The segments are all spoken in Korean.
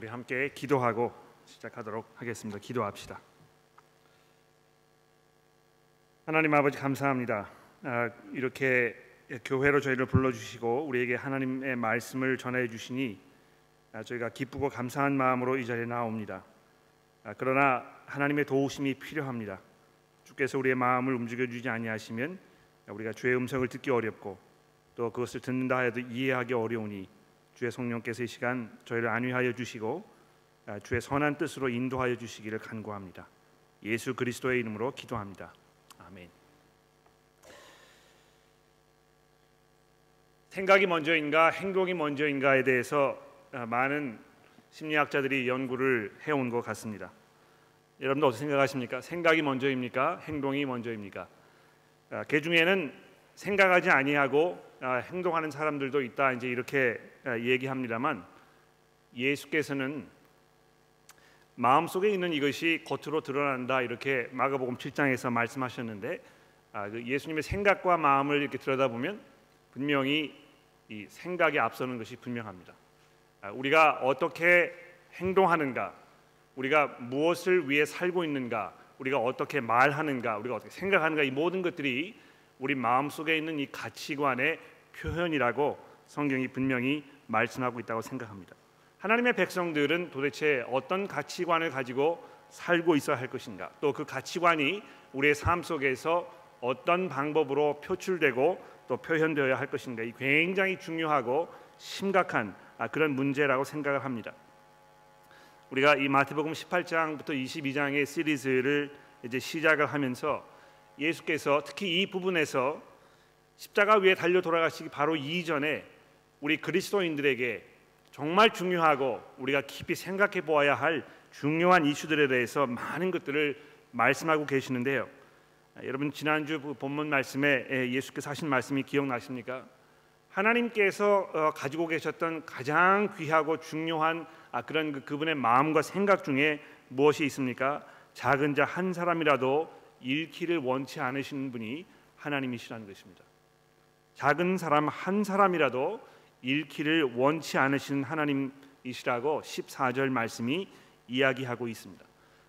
우리 함께 기도하고 시작하도록 하겠습니다. 기도합시다. 하나님 아버지 감사합니다. 아, 이렇게 교회로 저희를 불러주시고 우리에게 하나님의 말씀을 전해 주시니 아, 저희가 기쁘고 감사한 마음으로 이 자리에 나옵니다. 아, 그러나 하나님의 도우심이 필요합니다. 주께서 우리의 마음을 움직여 주지 아니하시면 우리가 주의 음성을 듣기 어렵고 또 그것을 듣는다 해도 이해하기 어려우니 주의 성령께서 이 시간 저희를 안위하여 주시고 주의 선한 뜻으로 인도하여 주시기를 간구합니다. 예수 그리스도의 이름으로 기도합니다. 아멘. 생각이 먼저인가 행동이 먼저인가에 대해서 아, 많은 심리학자들이 연구를 해온 것 같습니다. 여러분도 어떻게 생각하십니까? 생각이 먼저입니까? 행동이 먼저입니까? 아, 그 중에는 생각하지 아니하고 아, 행동하는 사람들도 있다. 이제 이렇게 얘기합니다만 예수께서는 마음속에 있는 이것이 겉으로 드러난다 이렇게 마가복음 7장에서 말씀하셨는데 아, 그 예수님의 생각과 마음을 이렇게 들여다보면 분명히 이 생각이 앞서는 것이 분명합니다. 아, 우리가 어떻게 행동하는가, 우리가 무엇을 위해 살고 있는가, 우리가 어떻게 말하는가, 우리가 어떻게 생각하는가 이 모든 것들이 우리 마음 속에 있는 이 가치관의 표현이라고 성경이 분명히 말씀하고 있다고 생각합니다. 하나님의 백성들은 도대체 어떤 가치관을 가지고 살고 있어야 할 것인가? 또 그 가치관이 우리의 삶 속에서 어떤 방법으로 표출되고 또 표현되어야 할 것인가? 이 굉장히 중요하고 심각한 아, 그런 문제라고 생각을 합니다. 우리가 이 마태복음 18장부터 22장의 시리즈를 이제 시작을 하면서 예수께서 특히 이 부분에서 십자가 위에 달려 돌아가시기 바로 이전에 우리 그리스도인들에게 정말 중요하고 우리가 깊이 생각해 보아야 할 중요한 이슈들에 대해서 많은 것들을 말씀하고 계시는데요. 여러분 지난주 그 본문 말씀에 예수께서 하신 말씀이 기억나십니까? 하나님께서 어, 가지고 계셨던 가장 귀하고 중요한 아, 그런 그 그분의 마음과 생각 중에 무엇이 있습니까? 작은 자 한 사람이라도 잃기를 원치 않으시는 분이 하나님이시라는 것입니다. 작은 사람 한 사람이라도 잃기를 원치 않으시는 하나님이시라고 14절 말씀이 이야기하고 있습니다.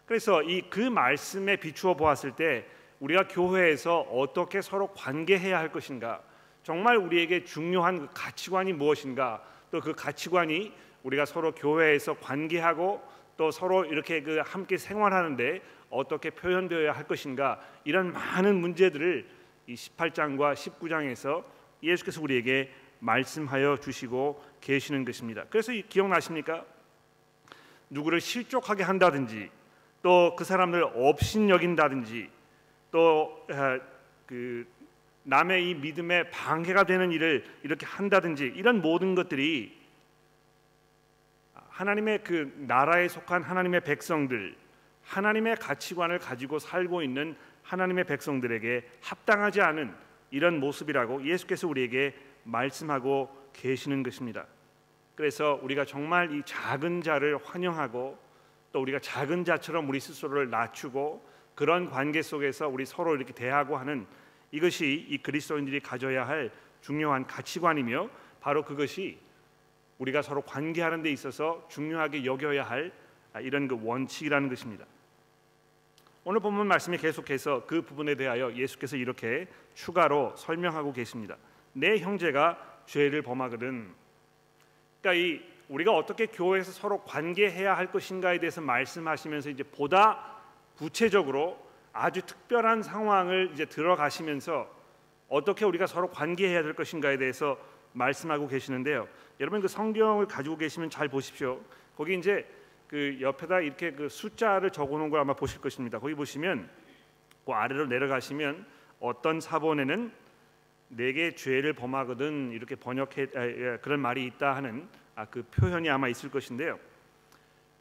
그래서 이 그 말씀에 비추어 보았을 때 우리가 교회에서 어떻게 서로 관계해야 할 것인가 정말 우리에게 중요한 그 가치관이 무엇인가 또 그 가치관이 우리가 서로 교회에서 관계하고 또 서로 이렇게 그 함께 생활하는데 어떻게 표현되어야 할 것인가 이런 많은 문제들을 이 18장과 19장에서 예수께서 우리에게 말씀하여 주시고 계시는 것입니다. 그래서 기억나십니까? 누구를 실족하게 한다든지 또 그 사람을 업신여긴다든지 또그 아, 남의 이 믿음에 방해가 되는 일을 이렇게 한다든지 이런 모든 것들이 하나님의 그 나라에 속한 하나님의 백성들 하나님의 가치관을 가지고 살고 있는 하나님의 백성들에게 합당하지 않은 이런 모습이라고 예수께서 우리에게 말씀하고 계시는 것입니다. 그래서 우리가 정말 이 작은 자를 환영하고 또 우리가 작은 자처럼 우리 스스로를 낮추고 그런 관계 속에서 우리 서로 이렇게 대하고 하는 이것이 이 그리스도인들이 가져야 할 중요한 가치관이며 바로 그것이 우리가 서로 관계하는 데 있어서 중요하게 여겨야 할 이런 그 원칙이라는 것입니다. 오늘 본문 말씀이 계속해서 그 부분에 대하여 예수께서 이렇게 추가로 설명하고 계십니다. 내 형제가 죄를 범하거든. 그러니까 이 우리가 어떻게 교회에서 서로 관계해야 할 것인가에 대해서 말씀하시면서 이제 보다 구체적으로 아주 특별한 상황을 이제 들어가시면서 어떻게 우리가 서로 관계해야 될 것인가에 대해서 말씀하고 계시는데요. 여러분 그 성경을 가지고 계시면 잘 보십시오. 거기 이제 그 옆에다 이렇게 그 숫자를 적어놓은 걸 아마 보실 것입니다. 거기 보시면 그 아래로 내려가시면 어떤 사본에는 내게 죄를 범하거든 이렇게 번역해 아, 예, 그런 말이 있다 하는 아, 그 표현이 아마 있을 것인데요.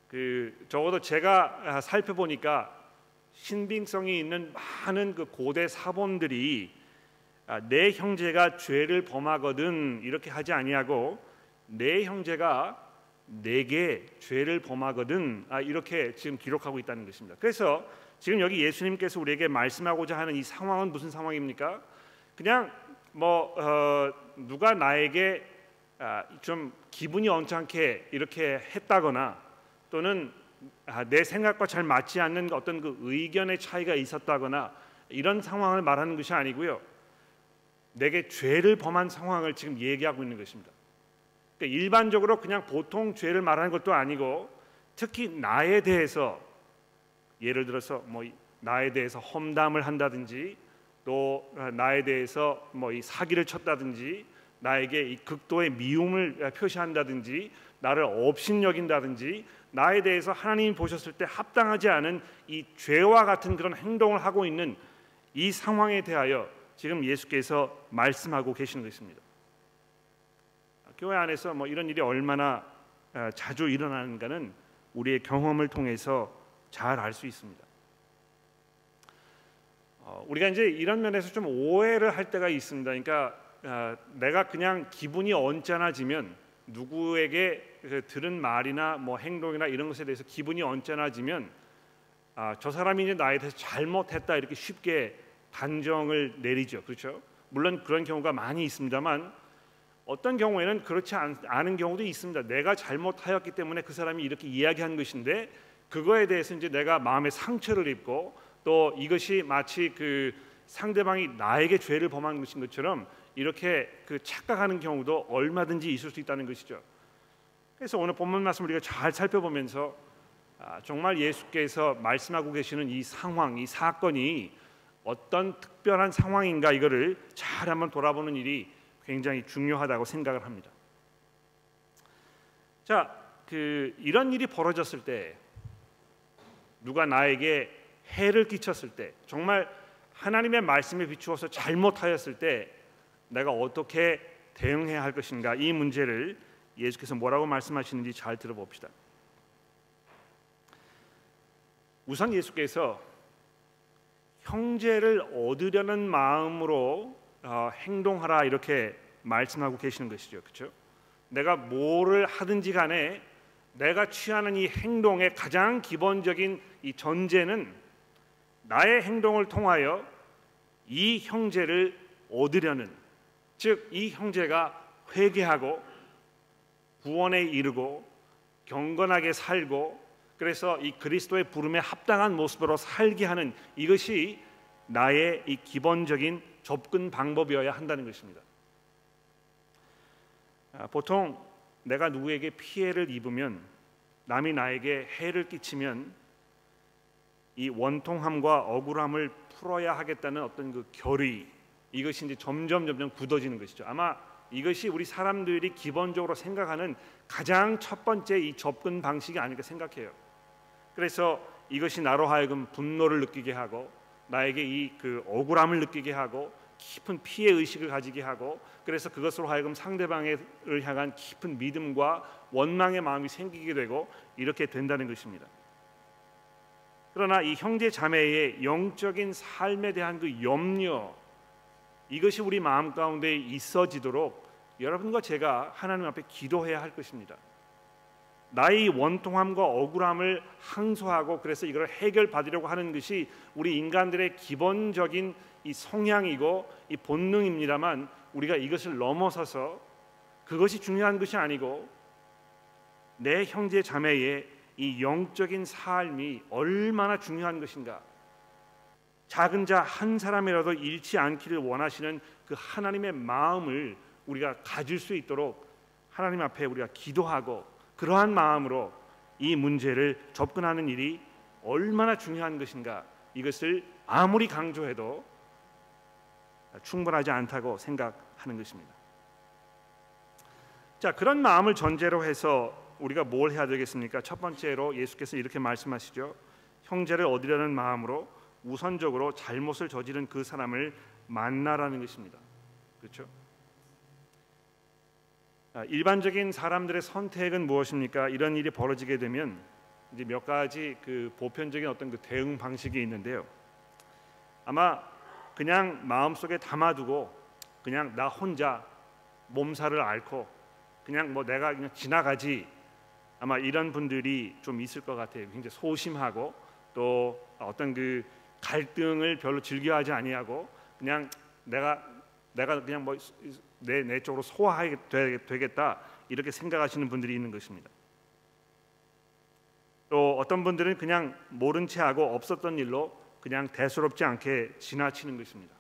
그 적어도 제가 아, 살펴보니까 신빙성이 있는 많은 그 고대 사본들이 아, 내 형제가 죄를 범하거든 이렇게 하지 아니하고 내 형제가 내게 죄를 범하거든 아, 이렇게 지금 기록하고 있다는 것입니다. 그래서 지금 여기 예수님께서 우리에게 말씀하고자 하는 이 상황은 무슨 상황입니까? 그냥 뭐 어, 누가 나에게 아, 좀 기분이 언짢게 이렇게 했다거나 또는 아, 내 생각과 잘 맞지 않는 어떤 그 의견의 차이가 있었다거나 이런 상황을 말하는 것이 아니고요. 내게 죄를 범한 상황을 지금 얘기하고 있는 것입니다. 그러니까 일반적으로 그냥 보통 죄를 말하는 것도 아니고 특히 나에 대해서 예를 들어서 뭐 나에 대해서 험담을 한다든지 또 나에 대해서 뭐 이 사기를 쳤다든지 나에게 이 극도의 미움을 표시한다든지 나를 업신여긴다든지 나에 대해서 하나님이 보셨을 때 합당하지 않은 이 죄와 같은 그런 행동을 하고 있는 이 상황에 대하여 지금 예수께서 말씀하고 계시는 것입니다. 교회 안에서 뭐 이런 일이 얼마나 아, 자주 일어나는가는 우리의 경험을 통해서 잘 알 수 있습니다. 어, 우리가 이제 이런 면에서 좀 오해를 할 때가 있습니다. 그러니까 아, 내가 그냥 기분이 언짢아지면 누구에게 그 들은 말이나 뭐 행동이나 이런 것에 대해서 기분이 언짢아지면 아, 저 사람이 이제 나에 대해서 잘못했다 이렇게 쉽게 단정을 내리죠. 그렇죠? 물론 그런 경우가 많이 있습니다만 어떤 경우에는 그렇지 않, 은 경우도 있습니다. 내가 잘못하였기 때문에 그 사람이 이렇게 이야기한 것인데 그거에 대해서 이제 내가 마음에 상처를 입고 또 이것이 마치 그 상대방이 나에게 죄를 범한 것인 것처럼 이렇게 그 착각하는 경우도 얼마든지 있을 수 있다는 것이죠. 그래서 오늘 본문 말씀 우리가 잘 살펴보면서 아, 정말 예수께서 말씀하고 계시는 이 상황, 이 사건이 어떤 특별한 상황인가 이거를 잘 한번 돌아보는 일이 굉장히 중요하다고 생각을 합니다. 자, 그 이런 일이 벌어졌을 때 누가 나에게 해를 끼쳤을 때 정말 하나님의 말씀에 비추어서 잘못하였을 때 내가 어떻게 대응해야 할 것인가 이 문제를 예수께서 뭐라고 말씀하시는지 잘 들어봅시다. 우선 예수께서 형제를 얻으려는 마음으로 어, 행동하라 이렇게 말씀하고 계시는 것이죠. 그렇죠? 내가 뭐를 하든지 간에 내가 취하는 이 행동의 가장 기본적인 이 전제는 나의 행동을 통하여 이 형제를 얻으려는 즉 이 형제가 회개하고 구원에 이르고 경건하게 살고 그래서 이 그리스도의 부름에 합당한 모습으로 살게 하는 이것이 나의 이 기본적인 접근 방법이어야 한다는 것입니다. 아, 보통 내가 누구에게 피해를 입으면 남이 나에게 해를 끼치면 이 원통함과 억울함을 풀어야 하겠다는 어떤 그 결의 이것이 이제 점점 점점 굳어지는 것이죠. 아마 이것이 우리 사람들이 기본적으로 생각하는 가장 첫 번째 이 접근 방식이 아닐까 생각해요. 그래서 이것이 나로 하여금 분노를 느끼게 하고 나에게 이 그 억울함을 느끼게 하고 깊은 피해 의식을 가지게 하고 그래서 그것으로 하여금 상대방을 향한 깊은 믿음과 원망의 마음이 생기게 되고 이렇게 된다는 것입니다. 그러나 이 형제 자매의 영적인 삶에 대한 그 염려 이것이 우리 마음 가운데 있어지도록 여러분과 제가 하나님 앞에 기도해야 할 것입니다. 나의 원통함과 억울함을 항소하고 그래서 이걸 해결받으려고 하는 것이 우리 인간들의 기본적인 이 성향이고 이 본능입니다만 우리가 이것을 넘어서서 그것이 중요한 것이 아니고 내 형제 자매의 이 영적인 삶이 얼마나 중요한 것인가. 작은 자 한 사람이라도 잃지 않기를 원하시는 그 하나님의 마음을 우리가 가질 수 있도록 하나님 앞에 우리가 기도하고 그러한 마음으로 이 문제를 접근하는 일이 얼마나 중요한 것인가. 이것을 아무리 강조해도 충분하지 않다고 생각하는 것입니다. 자, 그런 마음을 전제로 해서 우리가 뭘 해야 되겠습니까? 첫 번째로 예수께서 이렇게 말씀하시죠. 형제를 얻으려는 마음으로 우선적으로 잘못을 저지른 그 사람을 만나라는 것입니다. 그렇죠? 아, 일반적인 사람들의 선택은 무엇입니까? 이런 일이 벌어지게 되면 이제 몇 가지 그 보편적인 어떤 그 대응 방식이 있는데요. 아마 그냥 마음속에 담아두고 그냥 나 혼자 몸살을 앓고 그냥 뭐 내가 그냥 지나가지 아마 이런 분들이 좀 있을 것 같아요. 굉장히 소심하고 또 어떤 그 갈등을 별로 즐겨하지 아니하고 그냥 내가 내가 그냥 뭐 내 내 쪽으로 소화하게 되겠다 이렇게 생각하시는 분들이 있는 것입니다. 또 어떤 분들은 그냥 모른 채 하고 없었던 일로 그냥 대수롭지 않게 지나치는 것입니다.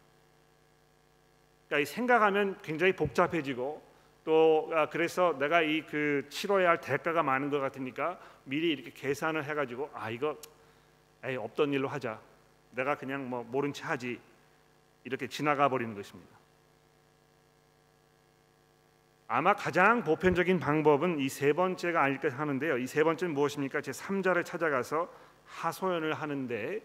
그러니까 생각하면 굉장히 복잡해지고 또 아, 그래서 내가 이 그 치러야 할 대가가 많은 것 같으니까 미리 이렇게 계산을 해가지고 아 이거 에이 없던 일로 하자. 내가 그냥 뭐 모른 채 하지 이렇게 지나가 버리는 것입니다. 아마 가장 보편적인 방법은 이 세 번째가 아닐까 하는데요. 이 세 번째는 무엇입니까? 제 3자를 찾아가서 하소연을 하는데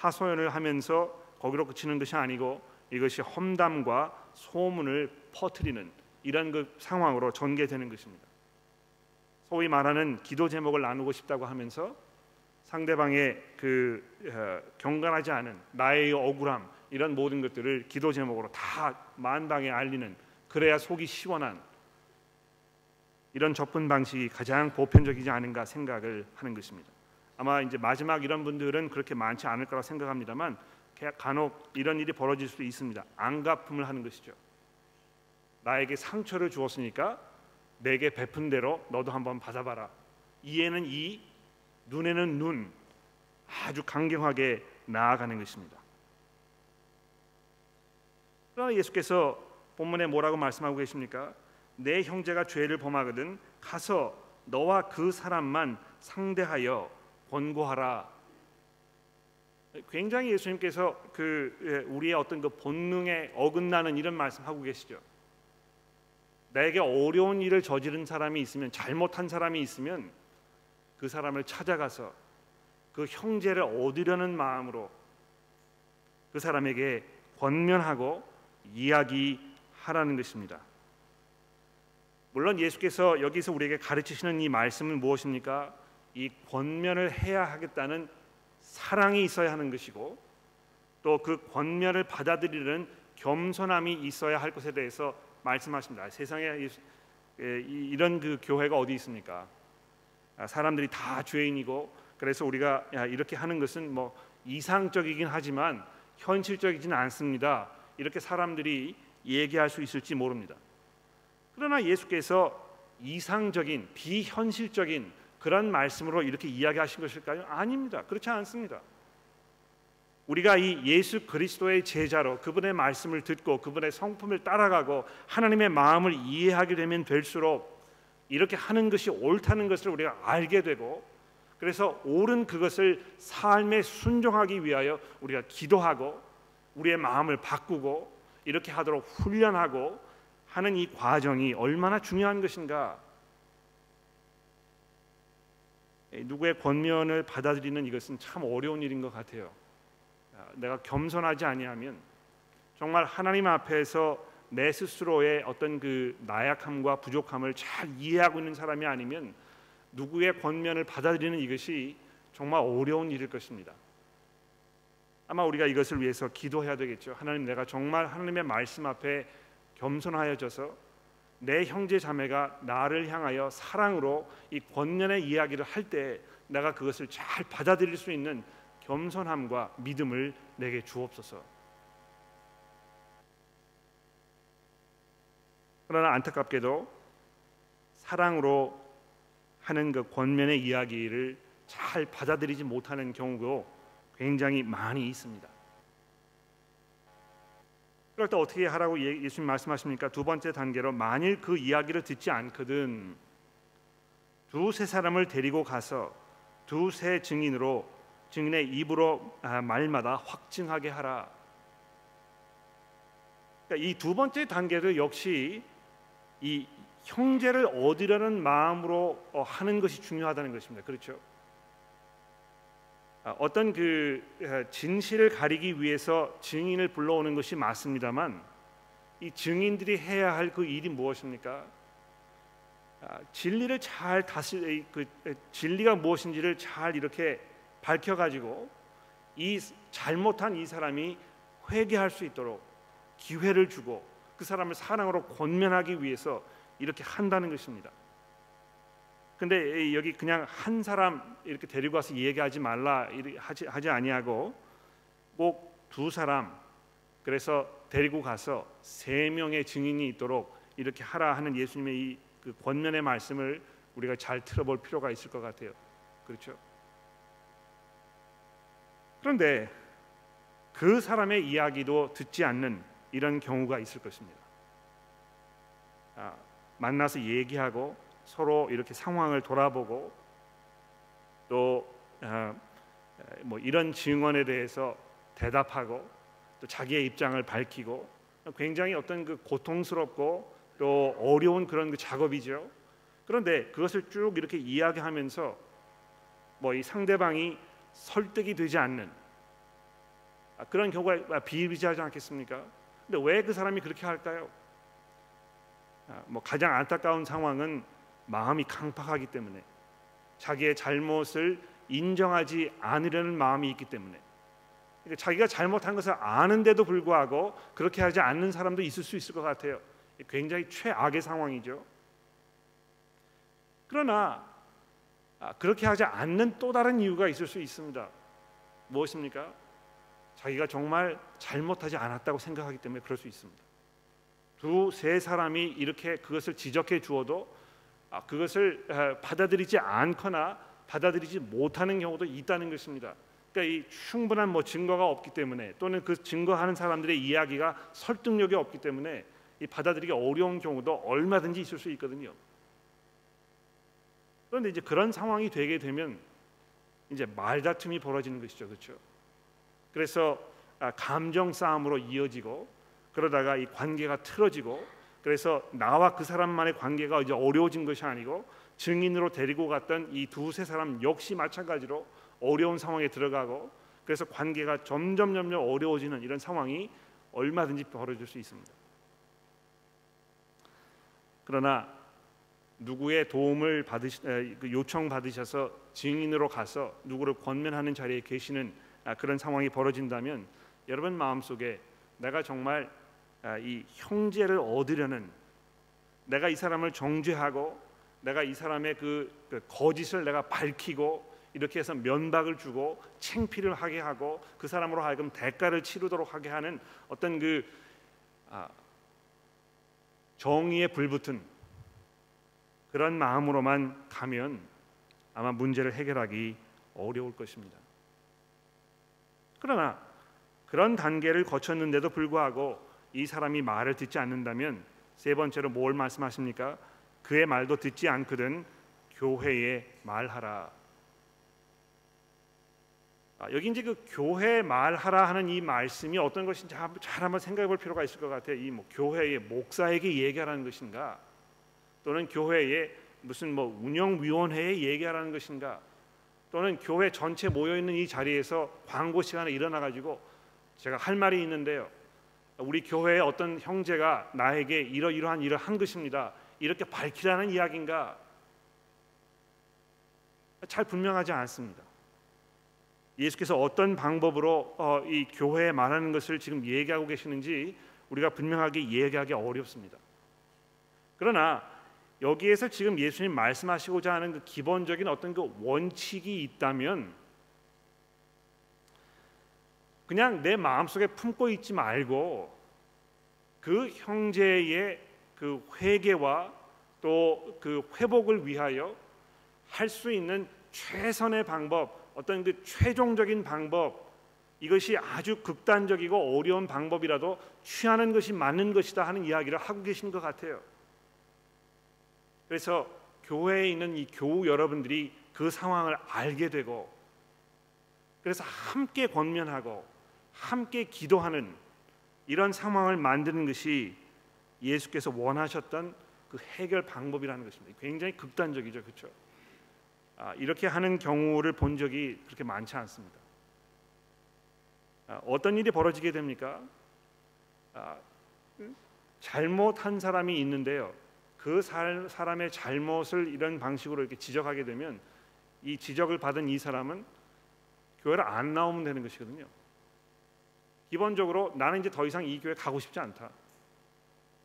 하소연을 하면서 거기로 그치는 것이 아니고 이것이 험담과 소문을 퍼뜨리는 이런 그 상황으로 전개되는 것입니다. 소위 말하는 기도 제목을 나누고 싶다고 하면서 상대방의 그 어, 경건하지 않은 나의 억울함 이런 모든 것들을 기도 제목으로 다 만방에 알리는 그래야 속이 시원한 이런 접근 방식이 가장 보편적이지 않은가 생각을 하는 것입니다. 아마 이제 마지막 이런 분들은 그렇게 많지 않을 거라 생각합니다만 간혹 이런 일이 벌어질 수도 있습니다. 안갚음을 하는 것이죠. 나에게 상처를 주었으니까 내게 베푼 대로 너도 한번 받아봐라. 이에는 이, 눈에는 눈, 아주 강경하게 나아가는 것입니다. 그러나 예수께서 본문에 뭐라고 말씀하고 계십니까? 내 형제가 죄를 범하거든 가서 너와 그 사람만 상대하여 권고하라. 굉장히 예수님께서 그 예, 우리의 어떤 그 본능에 어긋나는 이런 말씀하고 계시죠. 내게 어려운 일을 저지른 사람이 있으면 잘못한 사람이 있으면 그 사람을 찾아가서 그 형제를 얻으려는 마음으로 그 사람에게 권면하고 이야기하라는 것입니다. 물론 예수께서 여기서 우리에게 가르치시는 이 말씀은 무엇입니까? 이 권면을 해야 하겠다는 사랑이 있어야 하는 것이고 또 그 권면을 받아들이는 겸손함이 있어야 할 것에 대해서 말씀하십니다. 세상에 이런 그 교회가 어디 있습니까? 아, 사람들이 다 죄인이고 그래서 우리가 이렇게 하는 것은 뭐 이상적이긴 하지만 현실적이지는 않습니다. 이렇게 사람들이 얘기할 수 있을지 모릅니다. 그러나 예수께서 이상적인 비현실적인 그런 말씀으로 이렇게 이야기하신 것일까요? 아닙니다. 그렇지 않습니다. 우리가 이 예수 그리스도의 제자로 그분의 말씀을 듣고 그분의 성품을 따라가고 하나님의 마음을 이해하게 되면 될수록 이렇게 하는 것이 옳다는 것을 우리가 알게 되고 그래서 옳은 그것을 삶에 순종하기 위하여 우리가 기도하고 우리의 마음을 바꾸고 이렇게 하도록 훈련하고 하는 이 과정이 얼마나 중요한 것인가. 누구의 권면을 받아들이는 이것은 참 어려운 일인 것 같아요. 아, 내가 겸손하지 아니하면 정말 하나님 앞에서 내 스스로의 어떤 그 나약함과 부족함을 잘 이해하고 있는 사람이 아니면 누구의 권면을 받아들이는 이것이 정말 어려운 일일 것입니다. 아마 우리가 이것을 위해서 기도해야 되겠죠. 하나님 내가 정말 하나님의 말씀 앞에 겸손하여져서 내 형제 자매가 나를 향하여 사랑으로 이 권면의 이야기를 할 때 내가 그것을 잘 받아들일 수 있는 겸손함과 믿음을 내게 주옵소서. 그러나 안타깝게도 사랑으로 하는 그 권면의 이야기를 잘 받아들이지 못하는 경우도 굉장히 많이 있습니다. 그럴 때 어떻게 하라고 예, 예수님 말씀하십니까? 두 번째 단계로 만일 그 이야기를 듣지 않거든 두세 사람을 데리고 가서 두세 증인으로 증인의 입으로 아, 말마다 확증하게 하라. 그러니까 이 두 번째 단계도 역시 이 형제를 얻으려는 마음으로 어, 하는 것이 중요하다는 것입니다. 그렇죠? 아, 어떤 그 어, 진실을 가리기 위해서 증인을 불러오는 것이 맞습니다만 이 증인들이 해야 할 그 일이 무엇입니까? 아, 진리를 잘 다시 그 진리가 무엇인지를 잘 이렇게 밝혀 가지고 이 잘못한 이 사람이 회개할 수 있도록 기회를 주고 그 사람을 사랑으로 권면하기 위해서 이렇게 한다는 것입니다. 근데 여기 그냥 한 사람 이렇게 데리고 와서 얘기하지 말라 하지 하지 아니하고 꼭 두 사람 그래서 데리고 가서 세 명의 증인이 있도록 이렇게 하라 하는 예수님의 이 그 권면의 말씀을 우리가 잘 들어볼 필요가 있을 것 같아요. 그렇죠? 그런데 그 사람의 이야기도 듣지 않는 이런 경우가 있을 것입니다. 아, 만나서 얘기하고 서로 이렇게 상황을 돌아보고 또뭐 아, 이런 증언에 대해서 대답하고 또 자기의 입장을 밝히고 굉장히 어떤 그 고통스럽고 또 어려운 그런 그 작업이죠. 그런데 그것을 쭉 이렇게 이야기하면서 뭐 이 상대방이 설득이 되지 않는 아, 그런 경우가 비일비재하지 않겠습니까? 근데 왜 그 사람이 그렇게 할까요? 아, 뭐 가장 안타까운 상황은 마음이 강팍하기 때문에 자기의 잘못을 인정하지 않으려는 마음이 있기 때문에 그러니까 자기가 잘못한 것을 아는데도 불구하고 그렇게 하지 않는 사람도 있을 수 있을 것 같아요. 굉장히 최악의 상황이죠. 그러나 아, 그렇게 하지 않는 또 다른 이유가 있을 수 있습니다. 무엇입니까? 자기가 정말 잘못하지 않았다고 생각하기 때문에 그럴 수 있습니다. 두 세 사람이 이렇게 그것을 지적해 주어도 아, 그것을 받아들이지 않거나 받아들이지 못하는 경우도 있다는 것입니다. 그러니까 이 충분한 뭐 증거가 없기 때문에 또는 그 증거하는 사람들의 이야기가 설득력이 없기 때문에 이 받아들이기 어려운 경우도 얼마든지 있을 수 있거든요. 그런데 이제 그런 상황이 되게 되면 이제 말다툼이 벌어지는 것이죠, 그렇죠? 그래서 아, 감정 싸움으로 이어지고 그러다가 이 관계가 틀어지고 그래서 나와 그 사람만의 관계가 이제 어려워진 것이 아니고 증인으로 데리고 갔던 이 두세 사람 역시 마찬가지로 어려운 상황에 들어가고 그래서 관계가 점점 점점 어려워지는 이런 상황이 얼마든지 벌어질 수 있습니다. 그러나 누구의 도움을 받으시 그 요청 받으셔서 증인으로 가서 누구를 권면하는 자리에 계시는 아, 그런 상황이 벌어진다면 여러분 마음속에 내가 정말 아, 이 형제를 얻으려는 내가 이 사람을 정죄하고 내가 이 사람의 그, 그 거짓을 내가 밝히고 이렇게 해서 면박을 주고 챙피를 하게 하고 그 사람으로 하여금 대가를 치르도록 하게 하는 어떤 그 아, 정의에 불붙은 그런 마음으로만 가면 아마 문제를 해결하기 어려울 것입니다. 그러나 그런 단계를 거쳤는데도 불구하고 이 사람이 말을 듣지 않는다면 세 번째로 뭘 말씀하십니까? 그의 말도 듣지 않거든 교회에 말하라. 아, 여기 이제 그 교회 말하라 하는 이 말씀이 어떤 것인지 잘 한번 생각해 볼 필요가 있을 것 같아요. 이 뭐 교회의 목사에게 얘기하라는 것인가? 또는 교회에 무슨 뭐 운영위원회에 얘기하라는 것인가 또는 교회 전체 모여 있는 이 자리에서 광고 시간에 일어나 가지고 제가 할 말이 있는데요. 우리 교회의 어떤 형제가 나에게 이러이러한 일을 한 것입니다. 이렇게 밝히라는 이야기인가? 잘 분명하지 않습니다. 예수께서 어떤 방법으로 어, 이 교회에 말하는 것을 지금 얘기하고 계시는지 우리가 분명하게 얘기하기 어렵습니다. 그러나 여기에서 지금 예수님 말씀하시고자 하는 그 기본적인 어떤 그 원칙이 있다면 그냥 내 마음속에 품고 있지 말고 그 형제의 그 회개와 또 그 회복을 위하여 할 수 있는 최선의 방법, 어떤 그 최종적인 방법 이것이 아주 극단적이고 어려운 방법이라도 취하는 것이 맞는 것이다 하는 이야기를 하고 계신 것 같아요. 그래서 교회에 있는 이 교우 여러분들이 그 상황을 알게 되고 그래서 함께 권면하고 함께 기도하는 이런 상황을 만드는 것이 예수께서 원하셨던 그 해결 방법이라는 것입니다. 굉장히 극단적이죠, 그렇죠? 아, 이렇게 하는 경우를 본 적이 그렇게 많지 않습니다. 아, 어떤 일이 벌어지게 됩니까? 아, 잘못한 사람이 있는데요. 그 사람의 잘못을 이런 방식으로 이렇게 지적하게 되면 이 지적을 받은 이 사람은 교회를 안 나오면 되는 것이거든요. 기본적으로 나는 이제 더 이상 이 교회 가고 싶지 않다.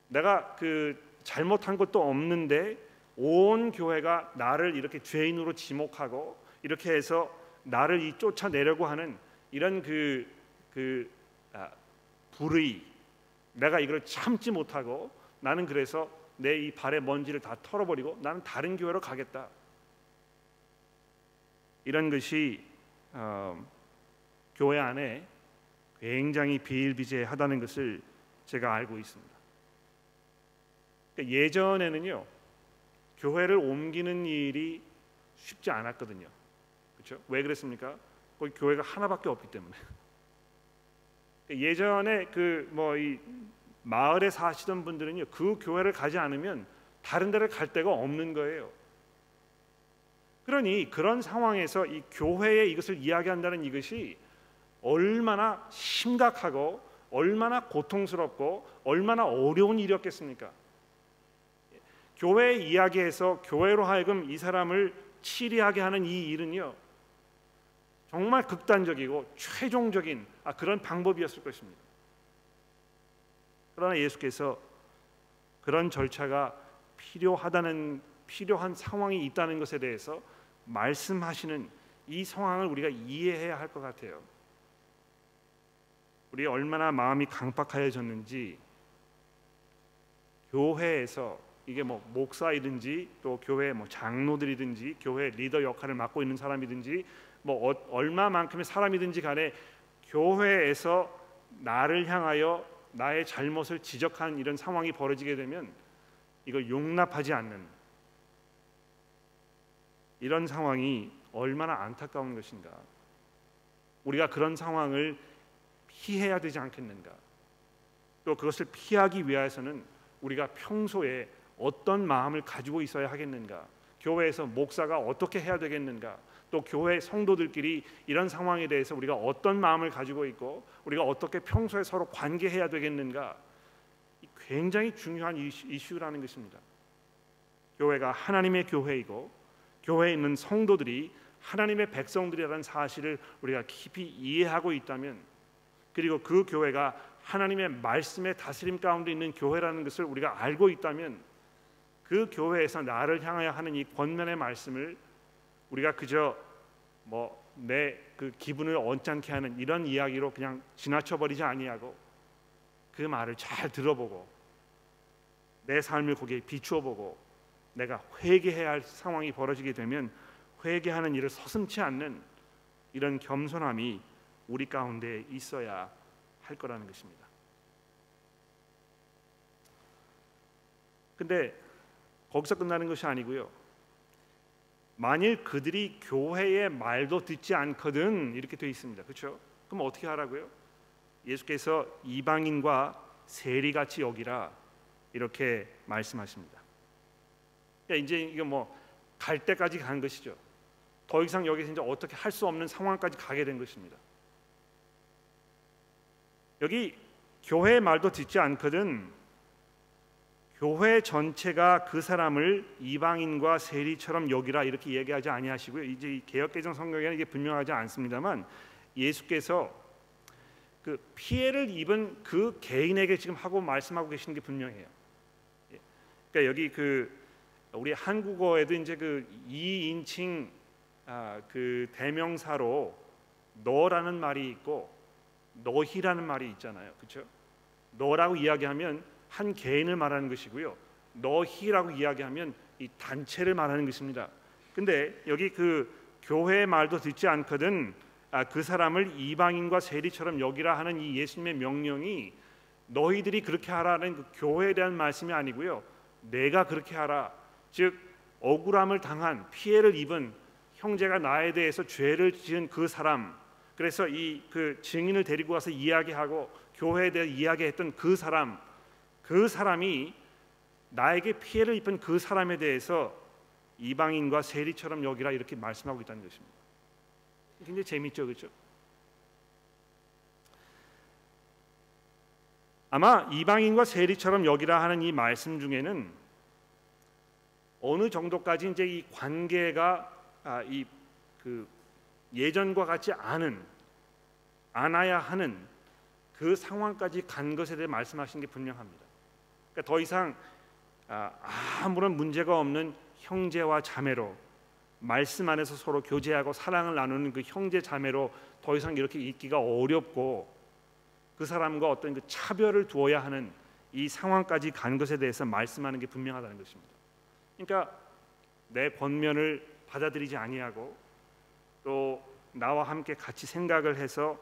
내가 그 잘못한 것도 없는데 온 교회가 나를 이렇게 죄인으로 지목하고 이렇게 해서 나를 이 쫓아내려고 하는 이런 그, 그 아, 불의 내가 이걸 참지 못하고 나는 그래서 내 이 발의 먼지를 다 털어버리고 나는 다른 교회로 가겠다. 이런 것이 어, 교회 안에 굉장히 비일비재하다는 것을 제가 알고 있습니다. 그러니까 예전에는요 교회를 옮기는 일이 쉽지 않았거든요. 그렇죠? 왜 그랬습니까? 거기 교회가 하나밖에 없기 때문에. 그러니까 예전에 그 뭐 이 마을에 사시던 분들은요 그 교회를 가지 않으면 다른 데를 갈 데가 없는 거예요. 그러니 그런 상황에서 이 교회에 이것을 이야기한다는 이것이 얼마나 심각하고 얼마나 고통스럽고 얼마나 어려운 일이었겠습니까? 교회 이야기에서 교회로 하여금 이 사람을 치리하게 하는 이 일은요 정말 극단적이고 최종적인 아, 그런 방법이었을 것입니다. 그러나 예수께서 그런 절차가 필요하다는 필요한 상황이 있다는 것에 대해서 말씀하시는 이 상황을 우리가 이해해야 할 것 같아요. 우리 얼마나 마음이 강박하여졌는지 교회에서 이게 뭐 목사이든지 또 교회 뭐 장로들이든지 교회 리더 역할을 맡고 있는 사람이든지 뭐 어, 얼마만큼의 사람이든지 간에 교회에서 나를 향하여 나의 잘못을 지적하는 이런 상황이 벌어지게 되면 이걸 용납하지 않는 이런 상황이 얼마나 안타까운 것인가. 우리가 그런 상황을 피해야 되지 않겠는가. 또 그것을 피하기 위해서는 우리가 평소에 어떤 마음을 가지고 있어야 하겠는가? 교회에서 목사가 어떻게 해야 되겠는가? 또 교회 성도들끼리 이런 상황에 대해서 우리가 어떤 마음을 가지고 있고 우리가 어떻게 평소에 서로 관계해야 되겠는가? 굉장히 중요한 이슈라는 것입니다. 교회가 하나님의 교회이고 교회에 있는 성도들이 하나님의 백성들이라는 사실을 우리가 깊이 이해하고 있다면 그리고 그 교회가 하나님의 말씀의 다스림 가운데 있는 교회라는 것을 우리가 알고 있다면 그 교회에서 나를 향하여 하는 이 권면의 말씀을 우리가 그저 뭐 내 그 기분을 언짢게 하는 이런 이야기로 그냥 지나쳐 버리지 아니하고 그 말을 잘 들어보고 내 삶을 거기에 비추어 보고 내가 회개해야 할 상황이 벌어지게 되면 회개하는 일을 서슴치 않는 이런 겸손함이 우리 가운데 있어야 할 거라는 것입니다. 근데 거기서 끝나는 것이 아니고요. 만일 그들이 교회의 말도 듣지 않거든 이렇게 되어 있습니다. 그렇죠? 그럼 어떻게 하라고요? 예수께서 이방인과 세리같이 여기라 이렇게 말씀하십니다. 그러니까 이제 이거 뭐 갈 때까지 간 것이죠. 더 이상 여기서 이제 어떻게 할 수 없는 상황까지 가게 된 것입니다. 여기 교회의 말도 듣지 않거든 교회 전체가 그 사람을 이방인과 세리처럼 여기라 이렇게 얘기하지 아니하시고요. 이제 개혁개정 성경에는 이게 분명하지 않습니다만 예수께서 그 피해를 입은 그 개인에게 지금 하고 말씀하고 계시는 게 분명해요. 예. 그러니까 여기 그 우리 한국어에도 이제 그 이인칭 아, 그 대명사로 너라는 말이 있고 너희라는 말이 있잖아요. 그렇죠? 너라고 이야기하면 한 개인을 말하는 것이고요. 너희라고 이야기하면 이 단체를 말하는 것입니다. 근데 여기 그 교회의 말도 듣지 않거든 아, 그 사람을 이방인과 세리처럼 여기라 하는 이 예수님의 명령이 너희들이 그렇게 하라는 그 교회에 대한 말씀이 아니고요. 내가 그렇게 하라. 즉 억울함을 당한 피해를 입은 형제가 나에 대해서 죄를 지은 그 사람 그래서 이 그 증인을 데리고 와서 이야기하고 교회에 대해 이야기했던 그 사람 그 사람이 나에게 피해를 입은 그 사람에 대해서 이방인과 세리처럼 여기라 이렇게 말씀하고 있다는 것입니다. 굉장히 재밌죠, 그렇죠? 아마 이방인과 세리처럼 여기라 하는 이 말씀 중에는 어느 정도까지 이제 이 관계가 아, 이그 예전과 같지 않은 않아야 하는 그 상황까지 간 것에 대해 말씀하신 게 분명합니다. 그러니까 더 이상 아, 아무런 문제가 없는 형제와 자매로 말씀 안에서 서로 교제하고 사랑을 나누는 그 형제 자매로 더 이상 이렇게 있기가 어렵고 그 사람과 어떤 그 차별을 두어야 하는 이 상황까지 간 것에 대해서 말씀하는 게 분명하다는 것입니다. 그러니까 내 권면을 받아들이지 아니하고 또 나와 함께 같이 생각을 해서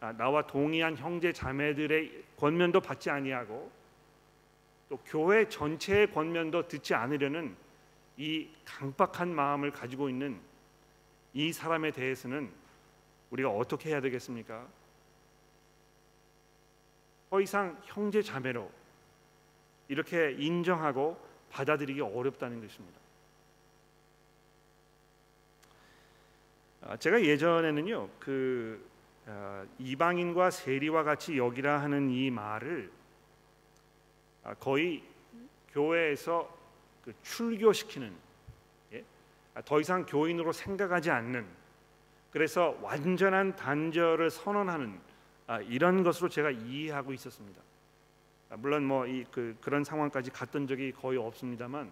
아, 나와 동의한 형제 자매들의 권면도 받지 아니하고 또 교회 전체의 권면도 듣지 않으려는 이 강박한 마음을 가지고 있는 이 사람에 대해서는 우리가 어떻게 해야 되겠습니까? 더 이상 형제 자매로 이렇게 인정하고 받아들이기 어렵다는 것입니다. 제가 예전에는요 그 아, 이방인과 세리와 같이 여기라 하는 이 말을 아, 거의 교회에서 그 출교시키는 예? 더 이상 교인으로 생각하지 않는 그래서 완전한 단절을 선언하는 이런 것으로 제가 이해하고 있었습니다. 물론 뭐 이 그 그런 상황까지 갔던 적이 거의 없습니다만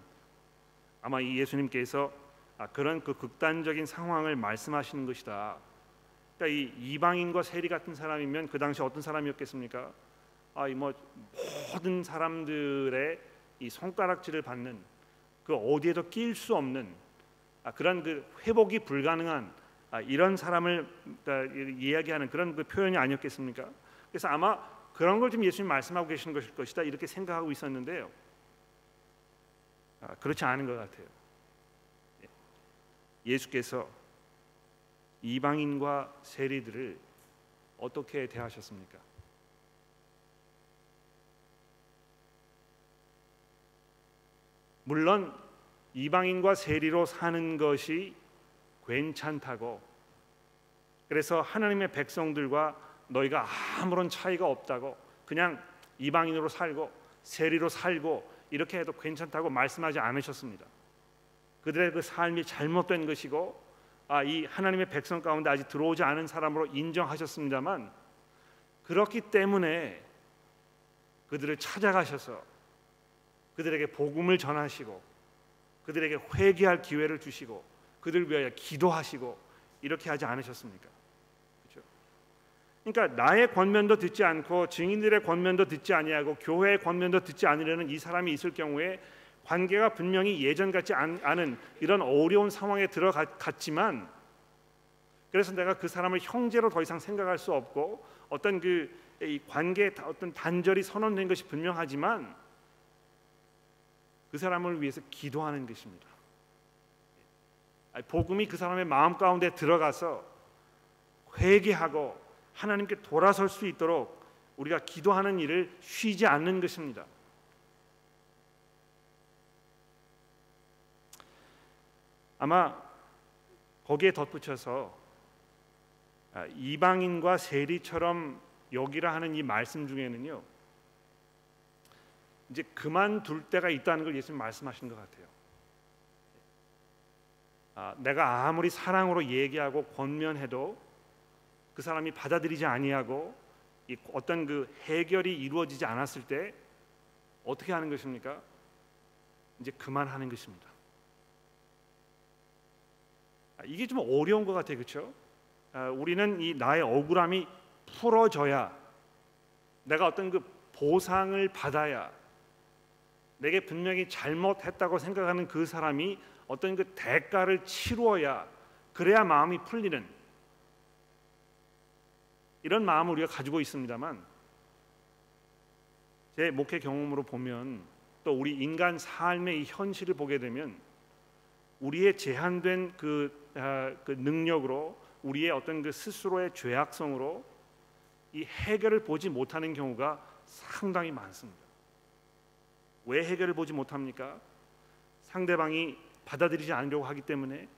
아마 이 예수님께서 아, 그런 그 극단적인 상황을 말씀하시는 것이다. 그러니까 이 이방인과 세리 같은 사람이면 그 당시 어떤 사람이었겠습니까? 아, 이뭐 모든 사람들의 이 손가락질을 받는 그 어디에도 낄수 없는 아, 그런 그 회복이 불가능한 아, 이런 사람을 그러니까 이야기하는 그런 그 표현이 아니었겠습니까? 그래서 아마 그런 걸 좀 예수님 말씀하고 계시는 것일 것이다 이렇게 생각하고 있었는데요. 아, 그렇지 않은 것 같아요. 예수께서 이방인과 세리들을 어떻게 대하셨습니까? 물론 이방인과 세리로 사는 것이 괜찮다고 그래서 하나님의 백성들과 너희가 아무런 차이가 없다고 그냥 이방인으로 살고 세리로 살고 이렇게 해도 괜찮다고 말씀하지 않으셨습니다. 그들의 그 삶이 잘못된 것이고 아, 이 하나님의 백성 가운데 아직 들어오지 않은 사람으로 인정하셨습니다만 그렇기 때문에 그들을 찾아가셔서 그들에게 복음을 전하시고 그들에게 회개할 기회를 주시고 그들 위하여 기도하시고 이렇게 하지 않으셨습니까? 그렇죠? 그러니까 나의 권면도 듣지 않고 증인들의 권면도 듣지 아니하고 교회의 권면도 듣지 않으려는 이 사람이 있을 경우에 관계가 분명히 예전 같지 않은 이런 어려운 상황에 들어갔지만 그래서 내가 그 사람을 형제로 더 이상 생각할 수 없고 어떤 그 관계 어떤 단절이 선언된 것이 분명하지만 그 사람을 위해서 기도하는 것입니다. 복음이 그 사람의 마음 가운데 들어가서 회개하고 하나님께 돌아설 수 있도록 우리가 기도하는 일을 쉬지 않는 것입니다. 아마 거기에 덧붙여서 아, 이방인과 세리처럼 여기라 하는 이 말씀 중에는요. 이제 그만둘 때가 있다는 걸 예수님 말씀하신 것 같아요. 아, 내가 아무리 사랑으로 얘기하고 권면해도 그 사람이 받아들이지 아니하고 어떤 그 해결이 이루어지지 않았을 때 어떻게 하는 것입니까? 이제 그만하는 것입니다. 아, 이게 좀 어려운 것 같아요, 그렇죠? 우리는 이 나의 억울함이 풀어져야 내가 어떤 그 보상을 받아야 내게 분명히 잘못했다고 생각하는 그 사람이 어떤 그 대가를 치루어야 그래야 마음이 풀리는 이런 마음을 우리가 가지고 있습니다만 제 목회 경험으로 보면 또 우리 인간 삶의 이 현실을 보게 되면 우리의 제한된 그, 아, 그 능력으로 우리의 어떤 그 스스로의 죄악성으로 이 해결을 보지 못하는 경우가 상당히 많습니다. 왜 해결을 보지 못합니까? 상대방이 받아들이지 않으려고 하기 때문에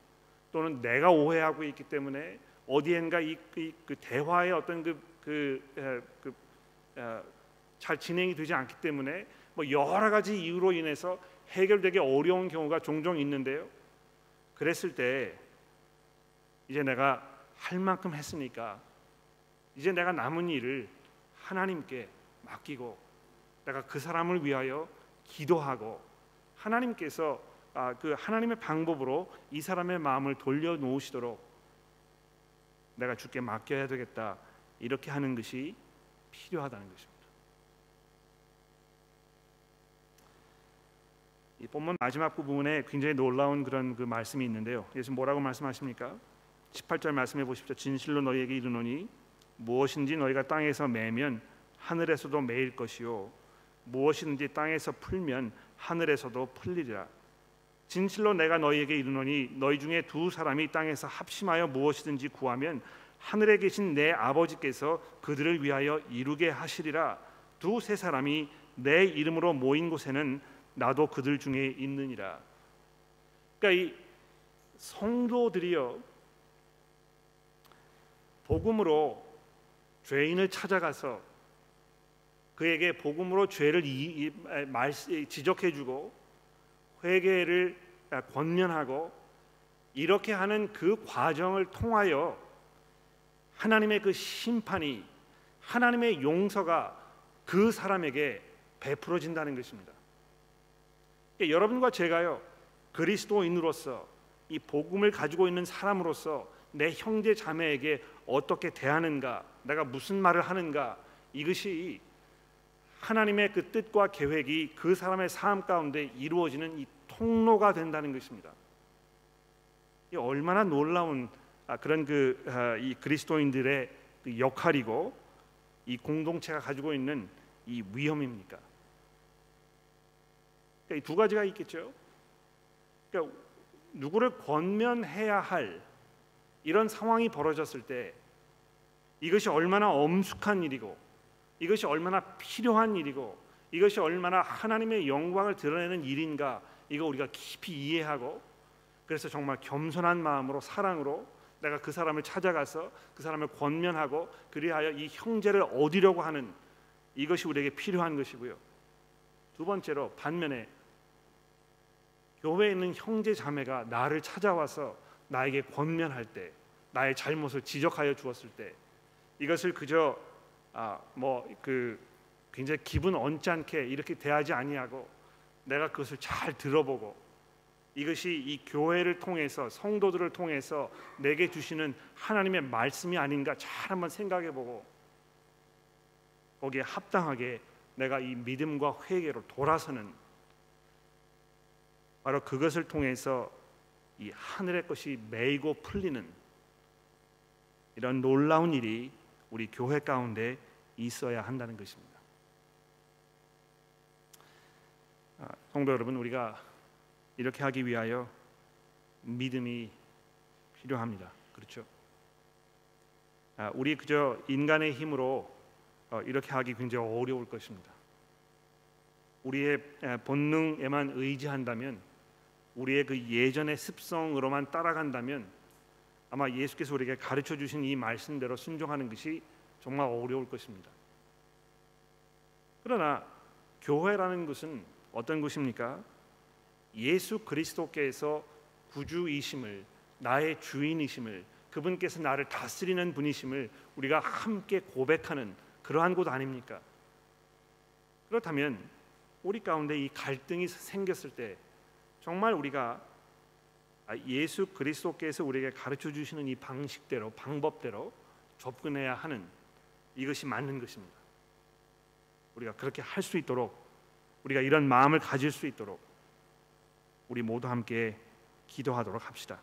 또는 내가 오해하고 있기 때문에 어디엔가 이, 이, 그 대화의 어떤 그, 그, 그, 진행이 되지 않기 때문에 뭐 여러 가지 이유로 인해서 해결되기 어려운 경우가 종종 있는데요. 그랬을 때 이제 내가 할 만큼 했으니까 이제 내가 남은 일을 하나님께 맡기고 내가 그 사람을 위하여 기도하고 하나님께서 아, 그 하나님의 방법으로 이 사람의 마음을 돌려 놓으시도록 내가 주께 맡겨야 되겠다 이렇게 하는 것이 필요하다는 것입니다. 이 본문 마지막 부분에 굉장히 놀라운 그런 그 말씀이 있는데요. 예수 뭐라고 말씀하십니까? 18절 말씀해 보십시오. 진실로 너희에게 이르노니 무엇인지 너희가 땅에서 매면 하늘에서도 매일 것이요 무엇이든지 땅에서 풀면 하늘에서도 풀리리라. 진실로 내가 너희에게 이르노니 너희 중에 두 사람이 땅에서 합심하여 무엇이든지 구하면 하늘에 계신 내 아버지께서 그들을 위하여 이루게 하시리라. 두 세 사람이 내 이름으로 모인 곳에는 나도 그들 중에 있느니라. 그러니까 이 성도들이요 복음으로 죄인을 찾아가서 그에게 복음으로 죄를 이, 이, 말, 지적해주고 회개를 권면하고 이렇게 하는 그 과정을 통하여 하나님의 그 심판이 하나님의 용서가 그 사람에게 베풀어진다는 것입니다. 그러니까 여러분과 제가요 그리스도인으로서 이 복음을 가지고 있는 사람으로서 내 형제 자매에게 어떻게 대하는가, 내가 무슨 말을 하는가 이것이 하나님의 그 뜻과 계획이 그 사람의 삶 가운데 이루어지는 이 통로가 된다는 것입니다. 이 얼마나 놀라운 아, 그런 그이 아, 그리스도인들의 그 역할이고 이 공동체가 가지고 있는 이 위험입니까? 그러니까 이 두 가지가 있겠죠. 그러니까 누구를 권면해야 할 이런 상황이 벌어졌을 때 이것이 얼마나 엄숙한 일이고 이것이 얼마나 필요한 일이고 이것이 얼마나 하나님의 영광을 드러내는 일인가 이거 우리가 깊이 이해하고 그래서 정말 겸손한 마음으로 사랑으로 내가 그 사람을 찾아가서 그 사람을 권면하고 그리하여 이 형제를 얻으려고 하는 이것이 우리에게 필요한 것이고요. 두 번째로 반면에 교회에 있는 형제 자매가 나를 찾아와서 나에게 권면할 때 나의 잘못을 지적하여 주었을 때 이것을 그저 아 뭐 그 굉장히 기분 언짢게 이렇게 대하지 아니하고 내가 그것을 잘 들어보고 이것이 이 교회를 통해서 성도들을 통해서 내게 주시는 하나님의 말씀이 아닌가 잘 한번 생각해 보고 거기에 합당하게 내가 이 믿음과 회개로 돌아서는 바로 그것을 통해서 이 하늘의 것이 매이고 풀리는 이런 놀라운 일이 우리 교회 가운데 있어야 한다는 것입니다. 아, 성도 여러분, 우리가 이렇게 하기 위하여 믿음이 필요합니다. 그렇죠? 아, 우리 그저 인간의 힘으로 어, 이렇게 하기 굉장히 어려울 것입니다. 우리의 본능에만 의지한다면, 우리의 그 예전의 습성으로만 따라간다면, 아마 예수께서 우리에게 가르쳐 주신 이 말씀대로 순종하는 것이 정말 어려울 것입니다. 그러나 교회라는 것은 어떤 것입니까? 예수 그리스도께서 구주이심을 나의 주인이심을 그분께서 나를 다스리는 분이심을 우리가 함께 고백하는 그러한 곳 아닙니까? 그렇다면 우리 가운데 이 갈등이 생겼을 때 정말 우리가 예수 그리스도께서 우리에게 가르쳐 주시는 이 방식대로 방법대로 접근해야 하는 이것이 맞는 것입니다. 우리가 그렇게 할 수 있도록 우리가 이런 마음을 가질 수 있도록 우리 모두 함께 기도하도록 합시다.